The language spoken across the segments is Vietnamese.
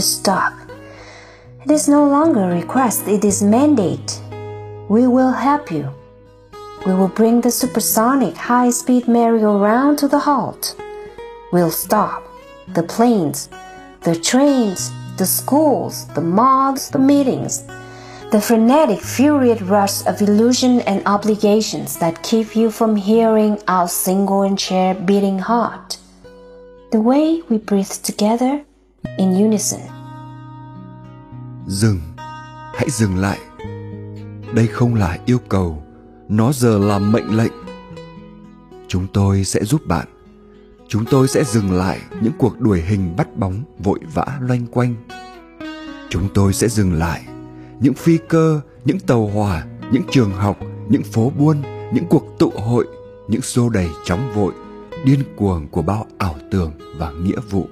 stop, to stop. It is no longer a request, it is mandate. We will help you. We will bring the supersonic high speed merry-go-round to the halt. We'll stop the planes, the trains, the schools, the mobs, the meetings, the frenetic, furious rush of illusion and obligations that keep you from hearing our single and shared beating heart. The way we breathe together in unison. Dừng, hãy dừng lại. Đây không là yêu cầu, nó giờ là mệnh lệnh. Chúng tôi sẽ giúp bạn. Chúng tôi sẽ dừng lại những cuộc đuổi hình bắt bóng vội vã loanh quanh. Chúng tôi sẽ dừng lại những phi cơ, những tàu hỏa, những trường học, những phố buôn, những cuộc tụ hội, những xô đầy chóng vội, điên cuồng của bao ảo tưởng và nghĩa vụ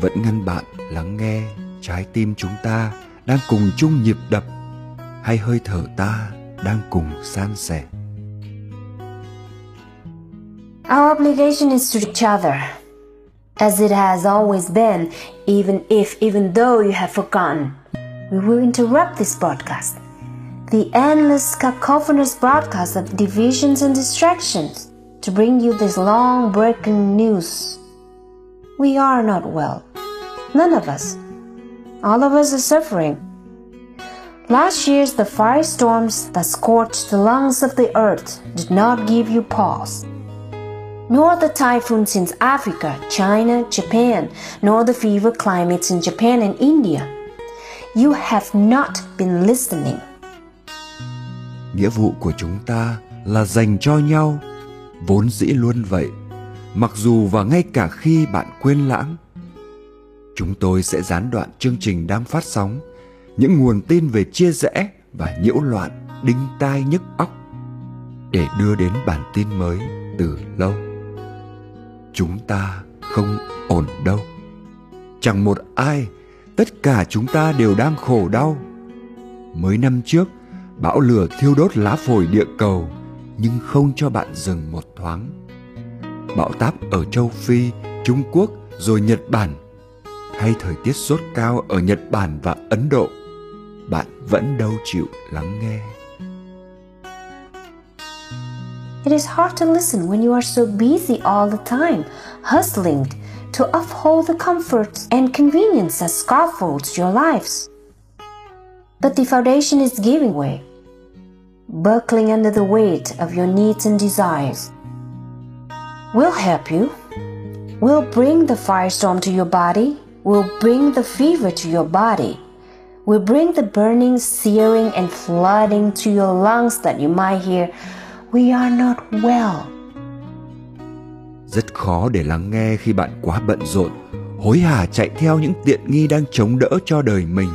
vẫn ngăn bạn lắng nghe trái tim chúng ta đang cùng chung nhịp đập hay hơi thở ta đang cùng san sẻ. Our obligation is to each other, as it has always been, even if, even though you have forgotten. we will interrupt this broadcast. The endless cacophonous broadcast of divisions and distractions to bring you this long breaking news. We are not well. None of us. All of us are suffering. Last year's the firestorms that scorched the lungs of the earth did not give you pause. Nor the typhoons in Africa, China, Japan, nor the fever climates in Japan and India you have not been listening. Nghĩa vụ của chúng ta là dành cho nhau, vốn dĩ luôn vậy, mặc dù và ngay cả khi bạn quên lãng. Chúng tôi sẽ gián đoạn chương trình đang phát sóng, những nguồn tin về chia rẽ và nhiễu loạn đinh tai nhức óc để đưa đến bản tin mới từ lâu. Chúng ta không ổn đâu. Chẳng một ai tất cả chúng ta đều đang khổ đau mới năm trước bão lửa thiêu đốt lá phổi địa cầu nhưng không cho bạn dừng một thoáng bão táp ở châu phi trung quốc rồi nhật bản hay thời tiết sốt cao ở nhật bản và ấn độ bạn vẫn đâu chịu lắng nghe It is hard to listen when you are so busy all the time, hustling to uphold the comforts and convenience that scaffolds your lives. But the foundation is giving way, buckling under the weight of your needs and desires. We'll help you. We'll bring the firestorm to your body. Will bring the fever to your body. will bring the burning, searing, and flooding to your lungs that you might hear, We are not well. rất khó để lắng nghe khi bạn quá bận rộn hối hả chạy theo những tiện nghi đang chống đỡ cho đời mình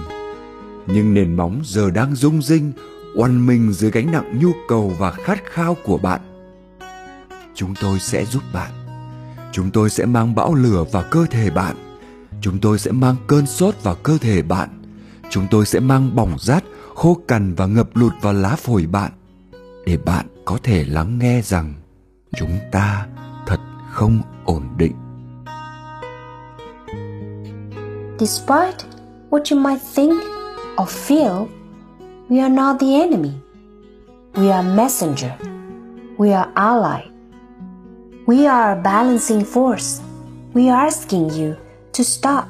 nhưng nền móng giờ đang rung rinh oằn mình dưới gánh nặng nhu cầu và khát khao của bạn chúng tôi sẽ giúp bạn chúng tôi sẽ mang bão lửa vào cơ thể bạn chúng tôi sẽ mang cơn sốt vào cơ thể bạn chúng tôi sẽ mang bỏng rát khô cằn và ngập lụt vào lá phổi bạn để bạn có thể lắng nghe rằng chúng ta thật không ổn định. Despite what you might think or feel, we are not the enemy. We are messenger. We are ally. We are a balancing force. We are asking you to stop,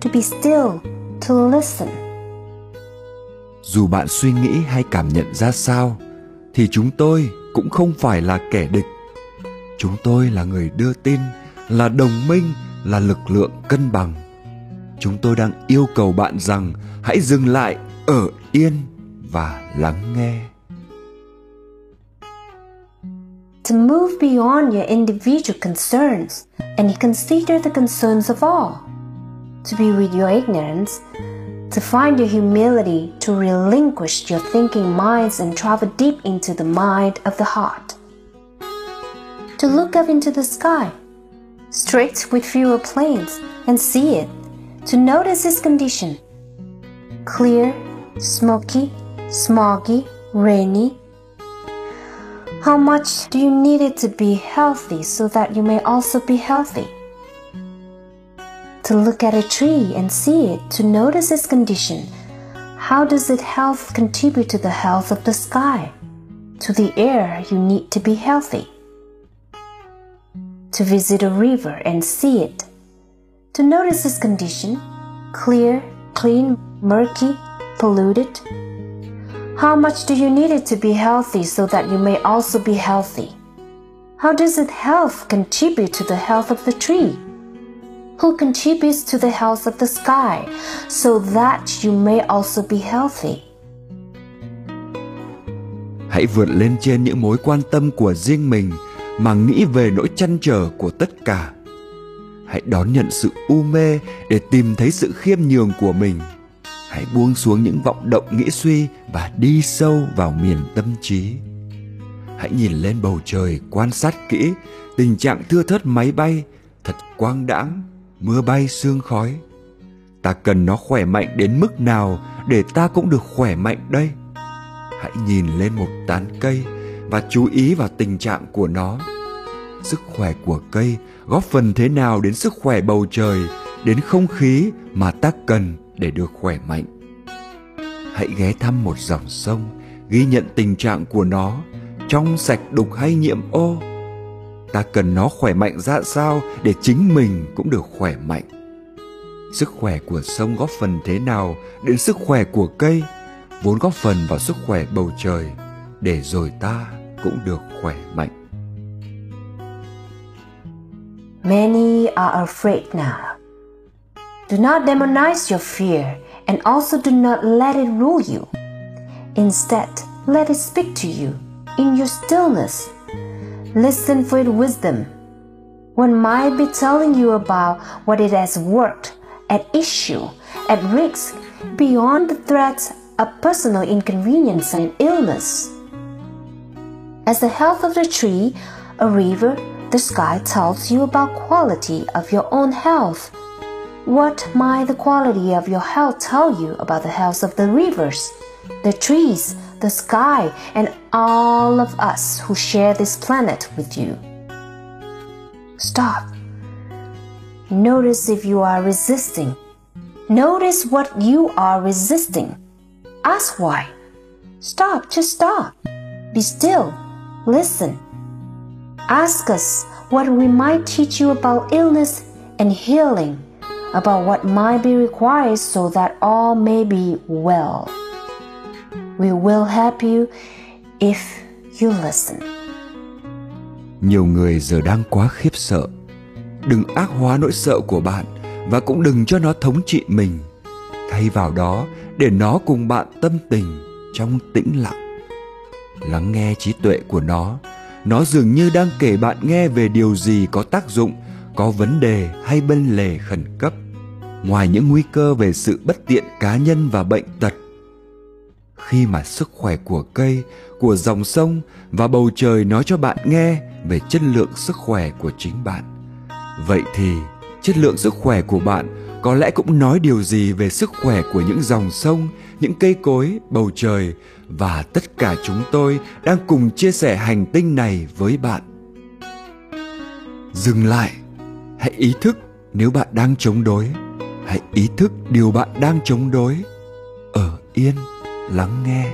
to be still, to listen. Dù bạn suy nghĩ hay cảm nhận ra sao, thì chúng tôi cũng không phải là kẻ địch. Chúng tôi là người đưa tin là đồng minh là lực lượng cân bằng. Chúng tôi đang yêu cầu bạn rằng hãy dừng lại ở yên và lắng nghe. To move beyond your individual concerns and consider the concerns of all to be with your ignorance to find your humility to relinquish your thinking minds and travel deep into the mind of the heart to look up into the sky, streaked with fewer planes, and see it, to notice its condition. Clear, smoky, smoggy, rainy. How much do you need it to be healthy so that you may also be healthy? to look at a tree and see it, to notice its condition. How does its health contribute to the health of the sky? To the air you need to be healthy. To visit a river and see it. To notice its condition clear, clean, murky, polluted. How much do you need it to be healthy so that you may also be healthy? How does its health contribute to the health of the tree? who contributes to the health of the sky, so that you may also be healthy. Hãy vượt lên trên những mối quan tâm của riêng mình mà nghĩ về nỗi chăn trở của tất cả. Hãy đón nhận sự u mê để tìm thấy sự khiêm nhường của mình. Hãy buông xuống những vọng động nghĩ suy và đi sâu vào miền tâm trí. Hãy nhìn lên bầu trời, quan sát kỹ tình trạng thưa thớt máy bay, thật quang đãng, mưa bay sương khói. Ta cần nó khỏe mạnh đến mức nào để ta cũng được khỏe mạnh đây? Hãy nhìn lên một tán cây và chú ý vào tình trạng của nó. Sức khỏe của cây góp phần thế nào đến sức khỏe bầu trời, đến không khí mà ta cần? Để được khỏe mạnh. Hãy ghé thăm một dòng sông, ghi nhận tình trạng của nó, trong sạch đục hay nhiễm ô. Ta cần nó khỏe mạnh ra sao để chính mình cũng được khỏe mạnh? Sức khỏe của sông góp phần thế nào đến sức khỏe của cây, vốn góp phần vào sức khỏe bầu trời, để rồi ta cũng được khỏe mạnh? Many are afraid now. Do not demonize your fear and also do not let it rule you. Instead, let it speak to you in your stillness Listen for its wisdom. One might be telling you about what it has worked, at issue, at risk, beyond the threats of personal inconvenience and illness. As the health of the tree, a river, the sky tells you about quality of your own health. What might the quality of your health tell you about the health of the rivers, the trees, the sky, and all of us who share this planet with you. Stop. Notice if you are resisting. Notice what you are resisting. Ask why. Stop, just stop. Be still. Listen. Ask us what we might teach you about illness and healing, about what might be required so that all may be well. We will help you if you listen. Nhiều người giờ đang quá khiếp sợ. Đừng ác hóa nỗi sợ của bạn và cũng đừng cho nó thống trị mình. Thay vào đó, để nó cùng bạn tâm tình trong tĩnh lặng. Lắng nghe trí tuệ của nó, nó dường như đang kể bạn nghe về điều gì có tác dụng, có vấn đề hay bên lề khẩn cấp. Ngoài những nguy cơ về sự bất tiện cá nhân và bệnh tật khi mà sức khỏe của cây, của dòng sông và bầu trời nói cho bạn nghe về chất lượng sức khỏe của chính bạn, vậy thì chất lượng sức khỏe của bạn có lẽ cũng nói điều gì về sức khỏe của những dòng sông, những cây cối, bầu trời và tất cả chúng tôi đang cùng chia sẻ hành tinh này với bạn dừng lại hãy ý thức nếu bạn đang chống đối. Hãy ý thức điều bạn đang chống đối. Ở yên, lắng nghe.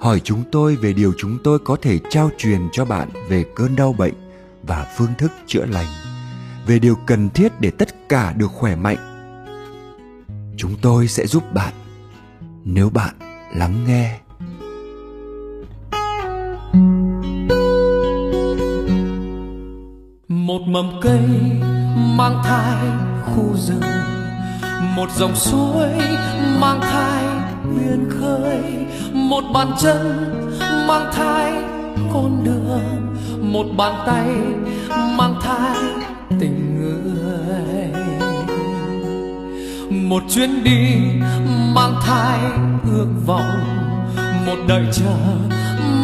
Hỏi chúng tôi về điều chúng tôi có thể trao truyền cho bạn về cơn đau bệnh và phương thức chữa lành. Về điều cần thiết để tất cả được khỏe mạnh. Chúng tôi sẽ giúp bạn nếu bạn lắng nghe. Mầm cây mang thai khu rừng. Một dòng suối mang thai biển khơi. Một bàn chân mang thai con đường. Một bàn tay mang thai tình người. Một chuyến đi mang thai ước vọng. Một đời chờ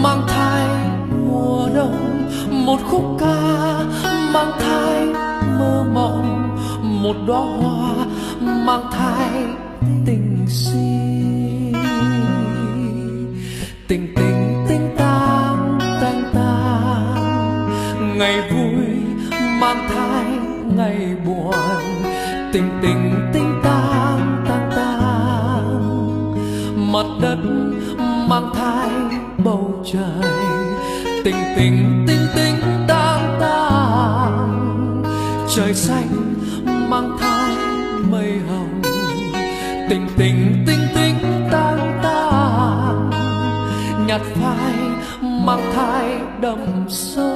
mang thai mùa đông. Một khúc ca mang thai mơ mộng, một đóa hoa mang thai tình si. Tình tình tình tang tang tang, ngày vui mang thai ngày buồn. Tình tình tinh tang tang tang, mặt đất mang thai bầu trời. Tình tình tinh tinh trời xanh mang thai mây hồng. Tình tình, tinh tinh tang tang nhạt phai mang thai đậm sâu.